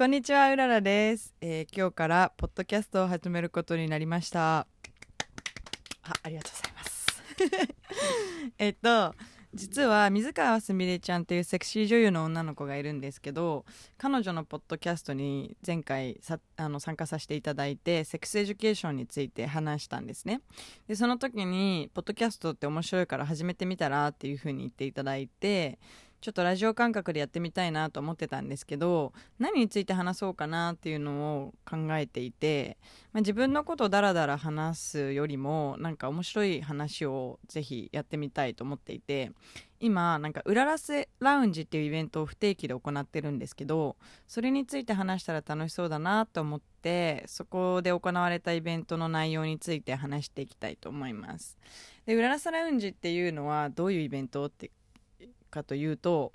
こんにちはうららです、えー今日からポッドキャストを始めることになりました。あありがとうございます。えっと実は水川すみれちゃんっていうセクシー女優の女の子がいるんですけど彼女のポッドキャストに前回あの参加させていただいて sex education について話したんですね。でその時にポッドキャストって面白いから始めてみたらっていう風に言っていただいてちょっとラジオ感覚でやってみたいなと思ってたんですけど何について話そうかなっていうのを考えていて、まあ、自分のことをダラダラ話すよりもなんか面白い話をぜひやってみたいと思っていて今なんかうららせラウンジっていうイベントを不定期で行ってるんですけどそれについて話したら楽しそうだなと思ってそこで行われたイベントの内容について話していきたいと思います。でうららせラウンジっていうのはどういうイベントってかというと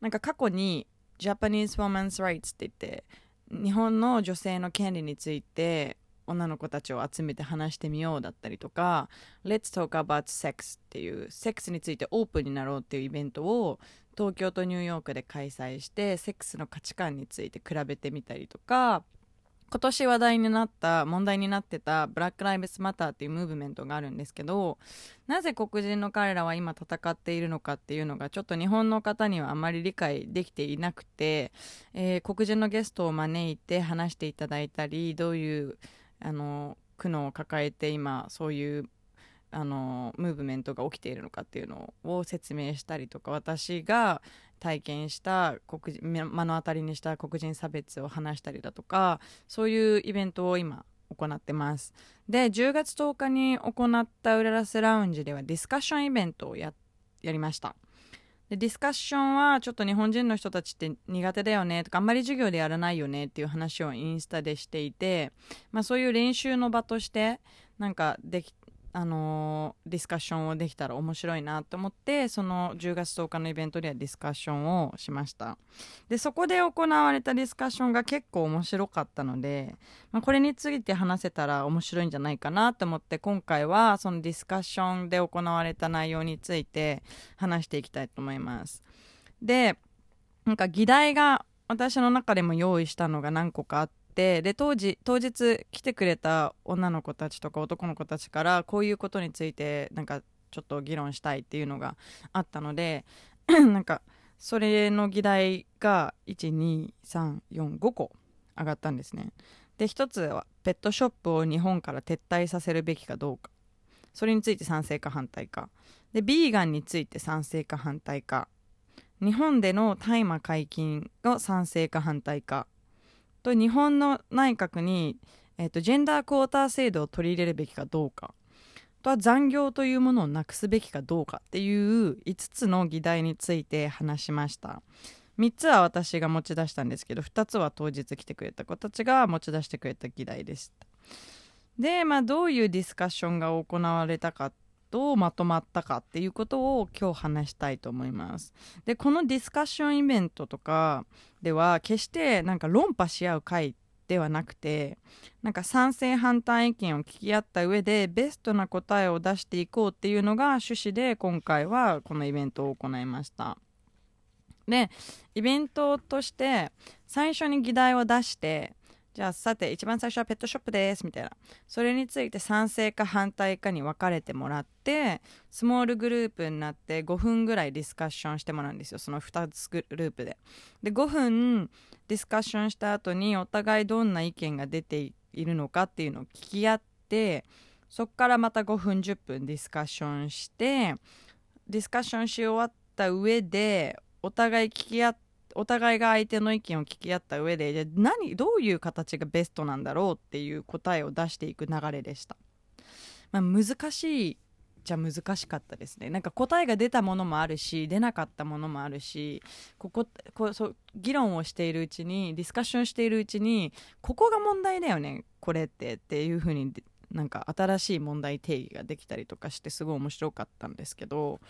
なんか過去に Japanese Women's Rights って言って日本の女性の権利について女の子たちを集めて話してみようだったりとか Let's Talk About Sex っていうセックスについてオープンになろうっていうイベントを東京とニューヨークで開催してセックスの価値観について比べてみたりとか今年話題になった問題になってたブラック・ライブスマターっていうムーブメントがあるんですけどなぜ黒人の彼らは今戦っているのかっていうのがちょっと日本の方にはあまり理解できていなくて、えー黒人のゲストを招いて話していただいたりどういうあの苦悩を抱えて今そういうあのムーブメントが起きているのかっていうのを説明したりとか私が体験した黒人目の当たりにした黒人差別を話したりだとかそういうイベントを今行ってます。で10月10日に行ったウララスラウンジではディスカッションイベントをややりました。でディスカッションはちょっと日本人の人たちって苦手だよねとかあんまり授業でやらないよねっていう話をインスタでしていて、まあ、そういう練習の場としてなんかできてあのーディスカッションをできたら面白いなと思ってその10月10日のイベントではディスカッションをしました。でそこで行われたディスカッションが結構面白かったので、まあ、これについて話せたら面白いんじゃないかなと思って今回はそのディスカッションで行われた内容について話していきたいと思います。でなんか議題が私の中でも用意したのが何個かあってで当時当日来てくれた女の子たちとか男の子たちからこういうことについてなんかちょっと議論したいっていうのがあったので なんかそれの議題が12345個上がったんですね。で一つはペットショップを日本から撤退させるべきかどうか。それについて賛成か反対か。でビーガンについて賛成か反対か。日本での大麻解禁を賛成か反対か。と日本の内閣に、えーとジェンダークォーター制度を取り入れるべきかどうか。とは残業というものをなくすべきかどうかっていう5つの議題について話しました。3つは私が持ち出したんですけど2つは当日来てくれた子たちが持ち出してくれた議題でした。でまあどういうディスカッションが行われたかっどうまとまったかっていうことを今日話したいと思います。でこのディスカッションイベントとかでは決してなんか論破し合う会ではなくてなんか賛成反対意見を聞き合った上でベストな答えを出していこうっていうのが趣旨で今回はこのイベントを行いました。でイベントとして最初に議題を出してじゃあさて一番最初はペットショップですみたいな。それについて賛成か反対かに分かれてもらってスモールグループになって5分ぐらいディスカッションしてもらうんですよその2つグループで。で5分ディスカッションした後にお互いどんな意見が出ているのかっていうのを聞き合ってそこからまた5分10分ディスカッションしてディスカッションし終わった上でお互い聞き合ってお互いが相手の意見を聞き合った上でじゃ何どういう形がベストなんだろうっていう答えを出していく流れでした、まあ、難しいじゃ難しかったですね。なんか答えが出たものもあるし出なかったものもあるしこここうそう議論をしているうちにディスカッションしているうちにここが問題だよねこれってっていう風になんか新しい問題定義ができたりとかしてすごい面白かったんですけど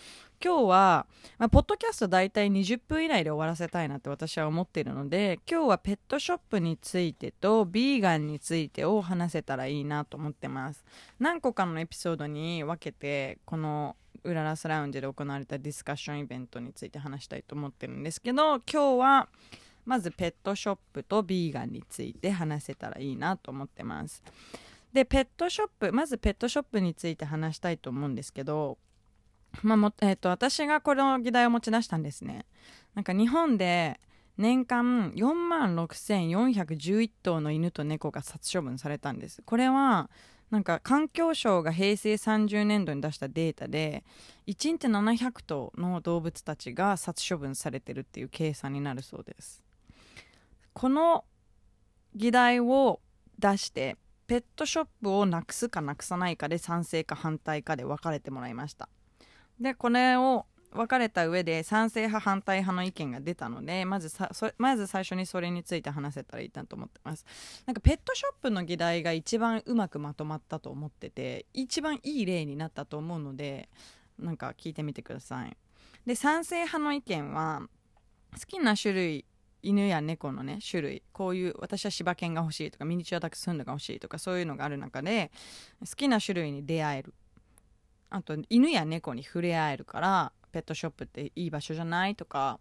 今日は、まあ、ポッドキャスト大体20分以内で終わらせたいなって私は思っているので今日はペットショップについてとビーガンについてを話せたらいいなと思ってます。何個かのエピソードに分けてこのウララスラウンジで行われたディスカッションイベントについて話したいと思ってるんですけど今日はまずペットショップとビーガンについて話せたらいいなと思ってます。でペットショップまずペットショップについて話したいと思うんですけどまあもえーと私がこの議題を持ち出したんですね。なんか日本で年間4万6411頭の犬と猫が殺処分されたんです。これはなんか環境省が平成30年度に出したデータで1日700頭の動物たちが殺処分されてるっていう計算になるそうです。この議題を出してペットショップをなくすかなくさないかで賛成か反対かで分かれてもらいました。でこれを分かれた上で賛成派反対派の意見が出たのでまずさまず最初にそれについて話せたらいいなと思ってます。なんかペットショップの議題が一番うまくまとまったと思ってて一番いい例になったと思うのでなんか聞いてみてください。で賛成派の意見は好きな種類犬や猫のね種類こういう私は柴犬が欲しいとかミニチュアダックスンドが欲しいとかそういうのがある中で好きな種類に出会える。あと犬や猫に触れ合えるからペットショップっていい場所じゃないとか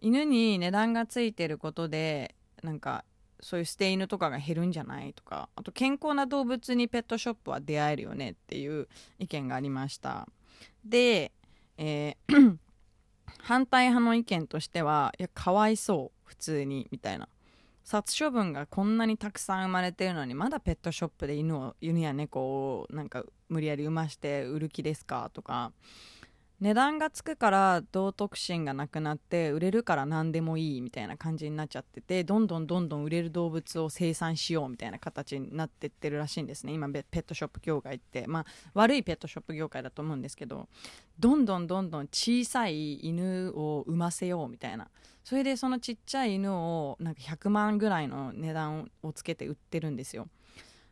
犬に値段がついてることでなんかそういう捨て犬とかが減るんじゃないとかあと健康な動物にペットショップは出会えるよねっていう意見がありました。で、えー 反対派の意見としてはいやかわいそう。普通にみたいな。殺処分がこんなにたくさん生まれてるのにまだペットショップで犬を犬や猫をなんか無理やり産まして売る気ですかとか。値段がつくから道徳心がなくなって売れるから何でもいいみたいな感じになっちゃっててどんどんどんどん売れる動物を生産しようみたいな形になってってるらしいんですね。今ペットショップ業界って。まあ悪いペットショップ業界だと思うんですけどどんどんどんどん小さい犬を産ませようみたいな。それでそのちっちゃい犬をなんか100万ぐらいの値段をつけて売ってるんですよ。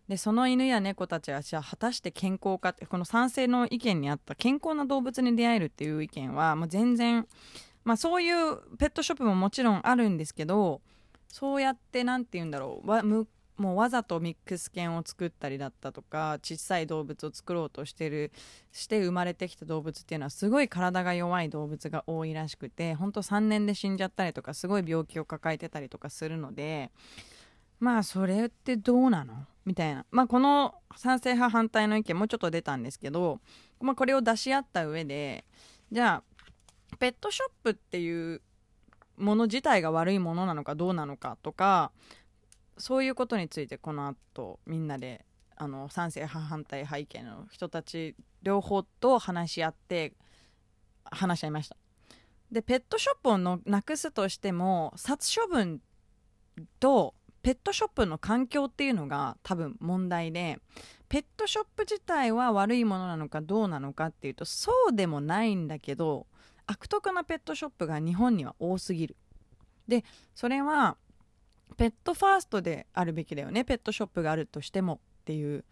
でその犬や猫たちはじゃあ果たして健康かってこの賛成の意見にあった健康な動物に出会えるっていう意見はもう全然、まあ、そういうペットショップももちろんあるんですけどそうやって何て言うんだろうわむもうわざとミックス犬を作ったりだったとか小さい動物を作ろうとしてるして生まれてきた動物っていうのはすごい体が弱い動物が多いらしくてほんと3年で死んじゃったりとかすごい病気を抱えてたりとかするのでまあそれってどうなの？みたいな、まあ、この賛成派反対の意見もちょっと出たんですけど、まあ、これを出し合った上でじゃあペットショップっていうもの自体が悪いものなのかどうなのかとかそういうことについてこの後みんなであの賛成派反対派意見の人たち両方と話し合って話し合いました。でペットショップをのなくすとしても殺処分とペットショップの環境っていうのが多分問題でペットショップ自体は悪いものなのかどうなのかっていうとそうでもないんだけど悪徳なペットショップが日本には多すぎる。でそれはペットファーストであるべきだよね。ペットショップがあるとしてもっていう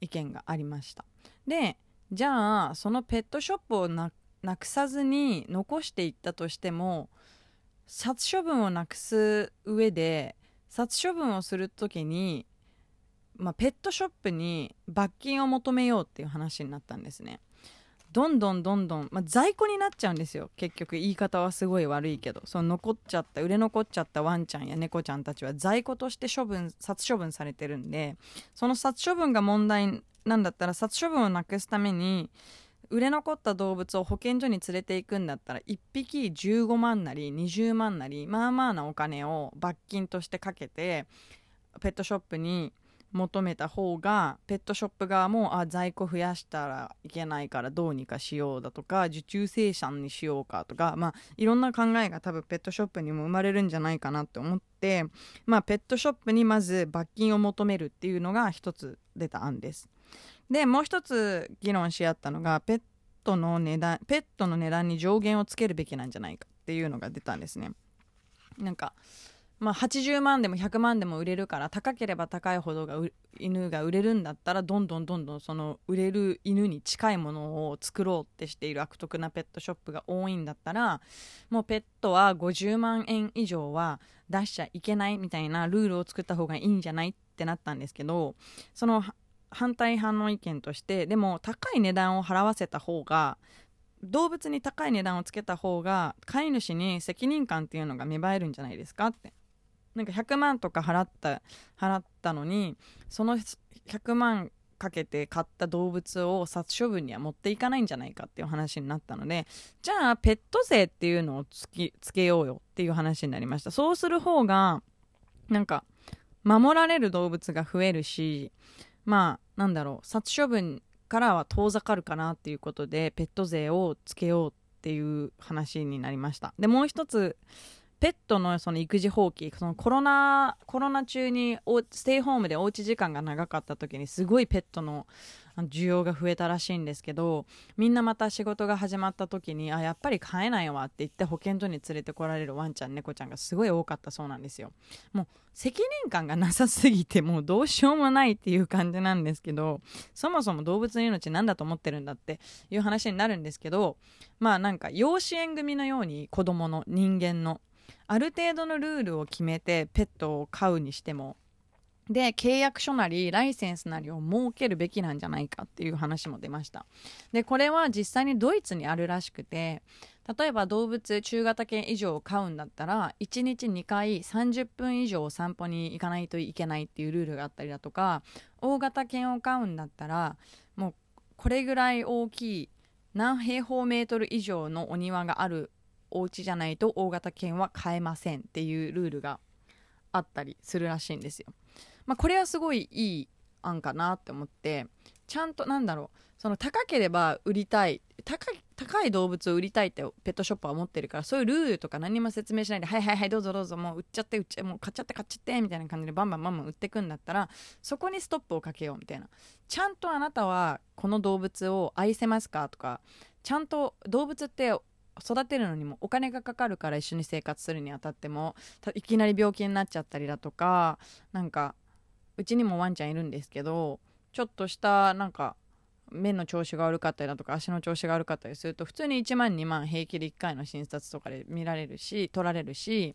意見がありました。でじゃあそのペットショップをなくさずに残していったとしても殺処分をなくす上で殺処分をする時に、まあ、ペットショップに罰金を求めようっていう話になったんですね。どんどんどんどん、まあ、在庫になっちゃうんですよ。結局言い方はすごい悪いけど。その残っちゃった売れ残っちゃったワンちゃんや猫ちゃんたちは在庫として処分殺処分されてるんでその殺処分が問題なんだったら殺処分をなくすために売れ残った動物を保健所に連れていくんだったら1匹15万なり20万なりまあまあなお金を罰金としてかけてペットショップに求めた方がペットショップ側もあ在庫増やしたらいけないからどうにかしようだとか受注生産にしようかとか、まあ、いろんな考えが多分ペットショップにも生まれるんじゃないかなって思って、まあ、ペットショップにまず罰金を求めるっていうのが一つ出た案です。でもう一つ議論し合ったのがペットの値段ペットの値段に上限をつけるべきなんじゃないかっていうのが出たんですね。なんかまあ80万でも100万でも売れるから高ければ高いほどが犬が売れるんだったらどんどんどんどんその売れる犬に近いものを作ろうってしている悪徳なペットショップが多いんだったらもうペットは50万円以上は出しちゃいけないみたいなルールを作った方がいいんじゃないってなったんですけどその反対派の意見としてでも高い値段を払わせた方が動物に高い値段をつけた方が飼い主に責任感っていうのが芽生えるんじゃないですかって。なんか100万とか払った払ったのにその100万かけて買った動物を殺処分には持っていかないんじゃないかっていう話になったのでじゃあペット税っていうのをつきつけようよっていう話になりました。そうする方がなんか守られる動物が増えるしまあなんだろう。殺処分からは遠ざかるかなっていうことでペット税をつけようっていう話になりました。でもう一つペットのその育児放棄そのコロナコロナ中にステイホームでおうち時間が長かった時にすごいペットの需要が増えたらしいんですけどみんなまた仕事が始まった時にあやっぱり飼えないわって言って保健所に連れてこられるワンちゃん猫ちゃんがすごい多かったそうなんですよ。もう責任感がなさすぎてもうどうしようもないっていう感じなんですけどそもそも動物の命なんだと思ってるんだっていう話になるんですけどまあなんか養子縁組のように子供の人間のある程度のルールを決めてペットを飼うにしても。で契約書なりライセンスなりを設けるべきなんじゃないかっていう話も出ました。でこれは実際にドイツにあるらしくて例えば動物中型犬以上を飼うんだったら1日2回30分以上散歩に行かないといけないっていうルールがあったりだとか大型犬を飼うんだったらもうこれぐらい大きい何平方メートル以上のお庭があるお家じゃないと大型犬は買えませんっていうルールがあったりするらしいんですよ。まあ、これはすごいいい案かなって思ってちゃんとなんだろうその高ければ売りたい高い高い動物を売りたいってペットショップは思ってるからそういうルールとか何も説明しないではいはいはいどうぞどうぞもう売っちゃって売っちゃもう買っちゃって買っちゃってみたいな感じでバンバンバンバン売ってくんだったらそこにストップをかけようみたいなちゃんとあなたはこの動物を愛せますかとかちゃんと動物って育てるのにもお金がかかるから一緒に生活するにあたってもいきなり病気になっちゃったりだとかなんかうちにもワンちゃんいるんですけどちょっとしたなんか目の調子が悪かったりだとか足の調子が悪かったりすると普通に1万2万平気で1回の診察とかで見られるし取られるし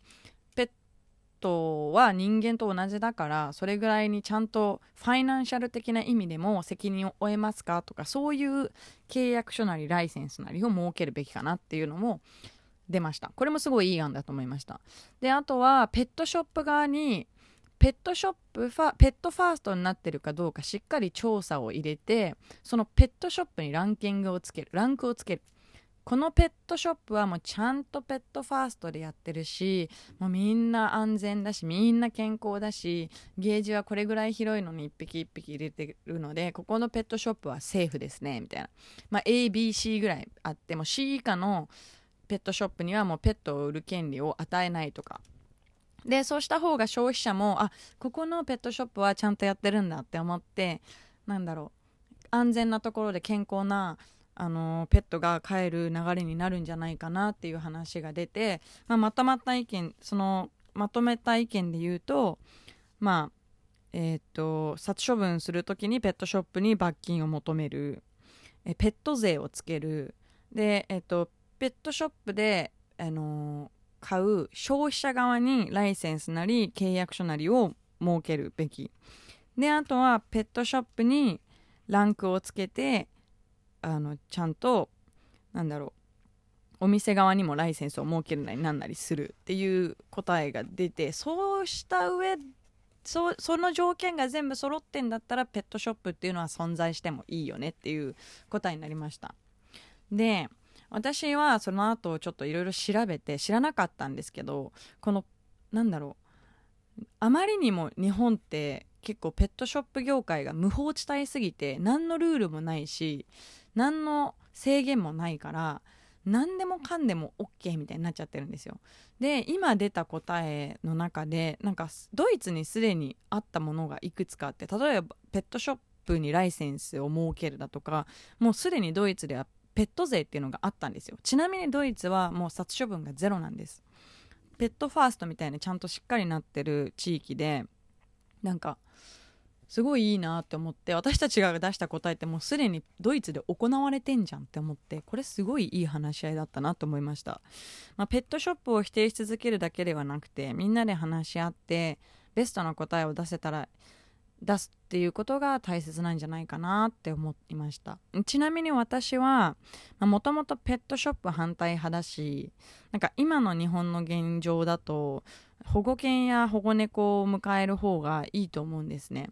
トは人間と同じだからそれぐらいにちゃんとファイナンシャル的な意味でも責任を負えますかとかそういう契約書なりライセンスなりを設けるべきかなっていうのも出ました。これもすごいいい案だと思いました。であとはペットショップ側にペットショップファペットファーストになってるかどうかしっかり調査を入れてそのペットショップにランキングをつけるランクをつける。このペットショップはもうちゃんとペットファーストでやってるしもうみんな安全だしみんな健康だしゲージはこれぐらい広いのに1匹1匹入れてるのでここのペットショップはセーフですねみたいな、まあ、ABC ぐらいあっても C 以下のペットショップにはもうペットを売る権利を与えないとか。でそうした方が消費者もあここのペットショップはちゃんとやってるんだって思ってなんだろう安全なところで健康なあのペットが飼える流れになるんじゃないかなっていう話が出て、まあ、まとまった意見そのまとめた意見で言うとまあえー、と殺処分する時にペットショップに罰金を求める。えペット税をつける。で、えー、とペットショップで、あの買う消費者側にライセンスなり契約書なりを設けるべき。であとはペットショップにランクをつけてあのちゃんとなんだろうお店側にもライセンスを設けるなりなんなりするっていう答えが出てそうした上そその条件が全部揃ってんだったらペットショップっていうのは存在してもいいよねっていう答えになりました。で私はその後ちょっといろいろ調べて知らなかったんですけどこのなんだろうあまりにも日本って結構ペットショップ業界が無法地帯すぎて何のルールもないし何の制限もないから何でもかんでも OK みたいになっちゃってるんですよ。で今出た答えの中でなんかドイツにすでにあったものがいくつかあって例えばペットショップにライセンスを設けるだとかもうすでにドイツではペット税っていうのがあったんですよ。ちなみにドイツはもう殺処分がゼロなんです。ペットファーストみたいなちゃんとしっかりなってる地域でなんかすごいいいなって思って私たちが出した答えってもうすでにドイツで行われてんじゃんって思ってこれすごいいい話し合いだったなと思いました、まあ、ペットショップを否定し続けるだけではなくてみんなで話し合ってベストな答えを出せたら出すっていうことが大切なんじゃないかなって思いました。ちなみに私はもともとペットショップ反対派だしなんか今の日本の現状だと保護犬や保護猫を迎える方がいいと思うんですね。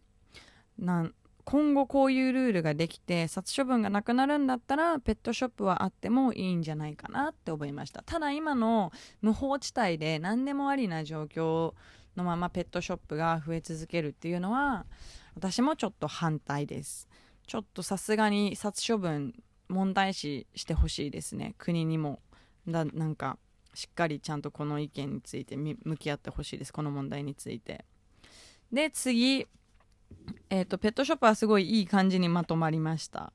なん今後こういうルールができて殺処分がなくなるんだったらペットショップはあってもいいんじゃないかなって思いました。ただ今の無法地帯で何でもありな状況のままペットショップが増え続けるっていうのは私もちょっと反対です。ちょっとさすがに殺処分問題視してほしいですね。国にも。だなんかしっかりちゃんとこの意見について向き合ってほしいです。この問題について。で次。えーと、ペットショップはすごいいい感じにまとまりました。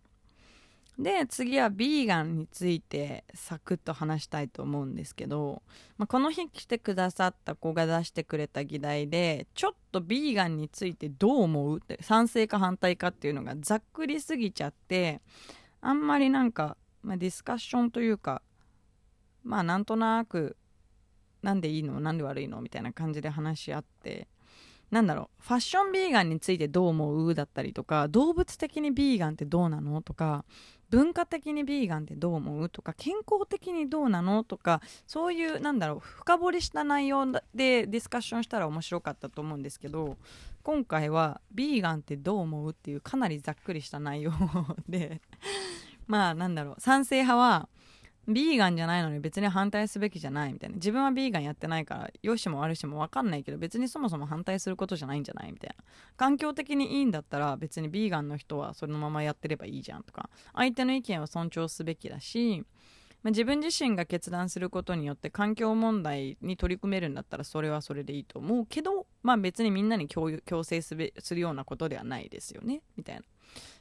で次はビーガンについてサクッと話したいと思うんですけど、まあ、この日来てくださった子が出してくれた議題でちょっとビーガンについてどう思うって賛成か反対かっていうのがざっくりすぎちゃってあんまりなんか、まあ、ディスカッションというかまあなんとなくなんでいいの？なんで悪いの？みたいな感じで話し合ってなんだろうファッションビーガンについてどう思うだったりとか動物的にビーガンってどうなのとか文化的にビーガンってどう思うとか健康的にどうなのとかそういうなんだろう深掘りした内容でディスカッションしたら面白かったと思うんですけど今回はビーガンってどう思うっていうかなりざっくりした内容でまあなんだろう賛成派はビーガンじゃないのに別に反対すべきじゃないみたいな。自分はビーガンやってないから良しも悪しも分かんないけど別にそもそも反対することじゃないんじゃないみたいな。環境的にいいんだったら別にビーガンの人はそのままやってればいいじゃんとか。相手の意見を尊重すべきだし、まあ、自分自身が決断することによって環境問題に取り組めるんだったらそれはそれでいいと思うけど、まあ、別にみんなに強強制すべするようなことではないですよね。みたいな。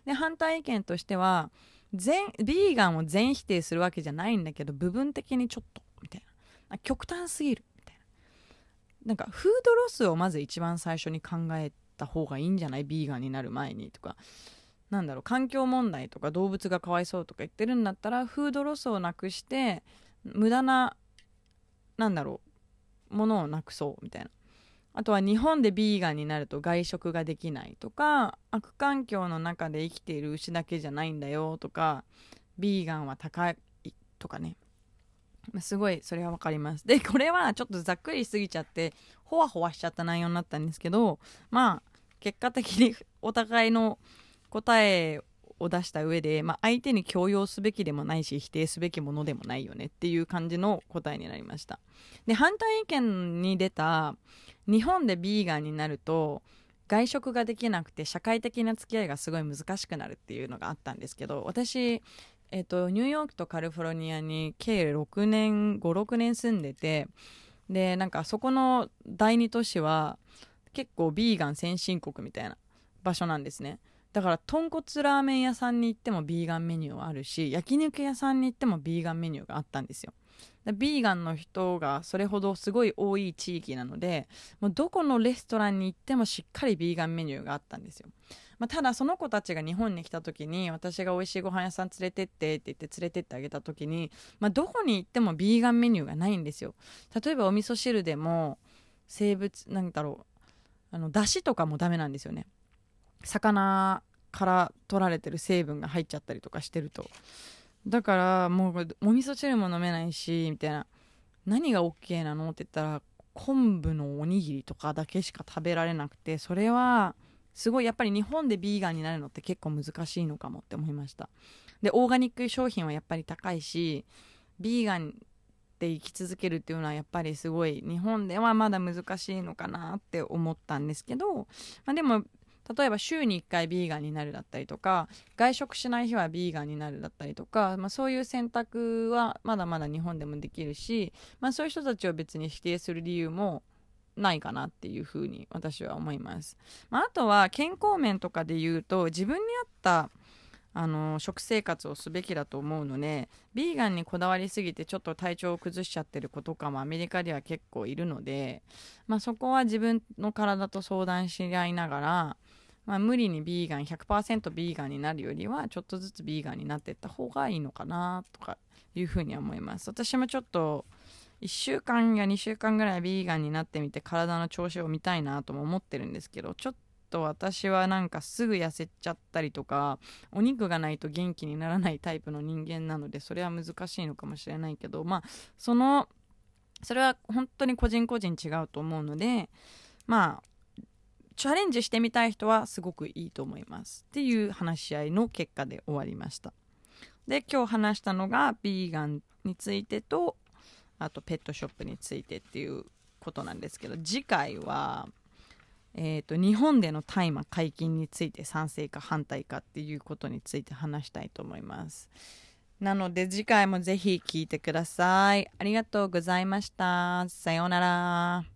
で反対意見としては全ビーガンを全否定するわけじゃないんだけど部分的にちょっとみたいな。極端すぎるみたいな。なんかフードロスをまず一番最初に考えた方がいいんじゃない？ビーガンになる前にとか。なんだろう環境問題とか動物がかわいそうとか言ってるんだったらフードロスをなくして無駄ななんだろうものをなくそうみたいな。あとは日本でビーガンになると外食ができないとか悪環境の中で生きている牛だけじゃないんだよとかビーガンは高いとかね。すごいそれは分かります。でこれはちょっとざっくりしすぎちゃってほわほわしちゃった内容になったんですけどまあ結果的に お互いの答えを出した上で、まあ、相手に強要すべきでもないし否定すべきものでもないよねっていう感じの答えになりました。で反対意見に出た日本でビーガンになると外食ができなくて社会的な付き合いがすごい難しくなるっていうのがあったんですけど私、えーと、ニューヨークとカリフォルニアに計6年56年住んでてでなんかそこの第二都市は結構ビーガン先進国みたいな場所なんですね。だから豚骨ラーメン屋さんに行ってもビーガンメニューはあるし焼肉屋さんに行ってもビーガンメニューがあったんですよ。ビーガンの人がそれほどすごい多い地域なのでもうどこのレストランに行ってもしっかりビーガンメニューがあったんですよ、まあ、ただその子たちが日本に来た時に私が美味しいご飯屋さん連れてってって言って連れてってあげた時に、まあ、どこに行ってもビーガンメニューがないんですよ。例えばお味噌汁でも生物なんだろうあの出汁とかもダメなんですよね。魚から取られてる成分が入っちゃったりとかしてると。だからもうお味噌汁も飲めないしみたいな。何が OK なのって言ったら昆布のおにぎりとかだけしか食べられなくてそれはすごいやっぱり日本でビーガンになるのって結構難しいのかもって思いました。でオーガニック商品はやっぱり高いしビーガンで生き続けるっていうのはやっぱりすごい日本ではまだ難しいのかなって思ったんですけど、まあ、でも例えば週に1回ビーガンになるだったりとか外食しない日はビーガンになるだったりとか、まあ、そういう選択はまだまだ日本でもできるし、まあ、そういう人たちを別に否定する理由もないかなっていうふうに私は思います、まあ、あとは健康面とかで言うと自分に合ったあの食生活をすべきだと思うのでビーガンにこだわりすぎてちょっと体調を崩しちゃってる子とかもアメリカでは結構いるので、まあ、そこは自分の体と相談し合いながらまあ、無理にビーガン100%ビーガンになるよりはちょっとずつビーガンになっていった方がいいのかなとかいうふうに思います。私もちょっと1週間や2週間ぐらいビーガンになってみて体の調子を見たいなとも思ってるんですけどちょっと私はなんかすぐ痩せちゃったりとかお肉がないと元気にならないタイプの人間なのでそれは難しいのかもしれないけどまあそのそれは本当に個人個人違うと思うのでまあチャレンジしてみたい人はすごくいいと思いますっていう話し合いの結果で終わりました。で今日話したのがビーガンについてとあとペットショップについてっていうことなんですけど次回は、えーと、日本での大麻解禁について賛成か反対かっていうことについて話したいと思います。なので次回もぜひ聞いてください。ありがとうございました。さようなら。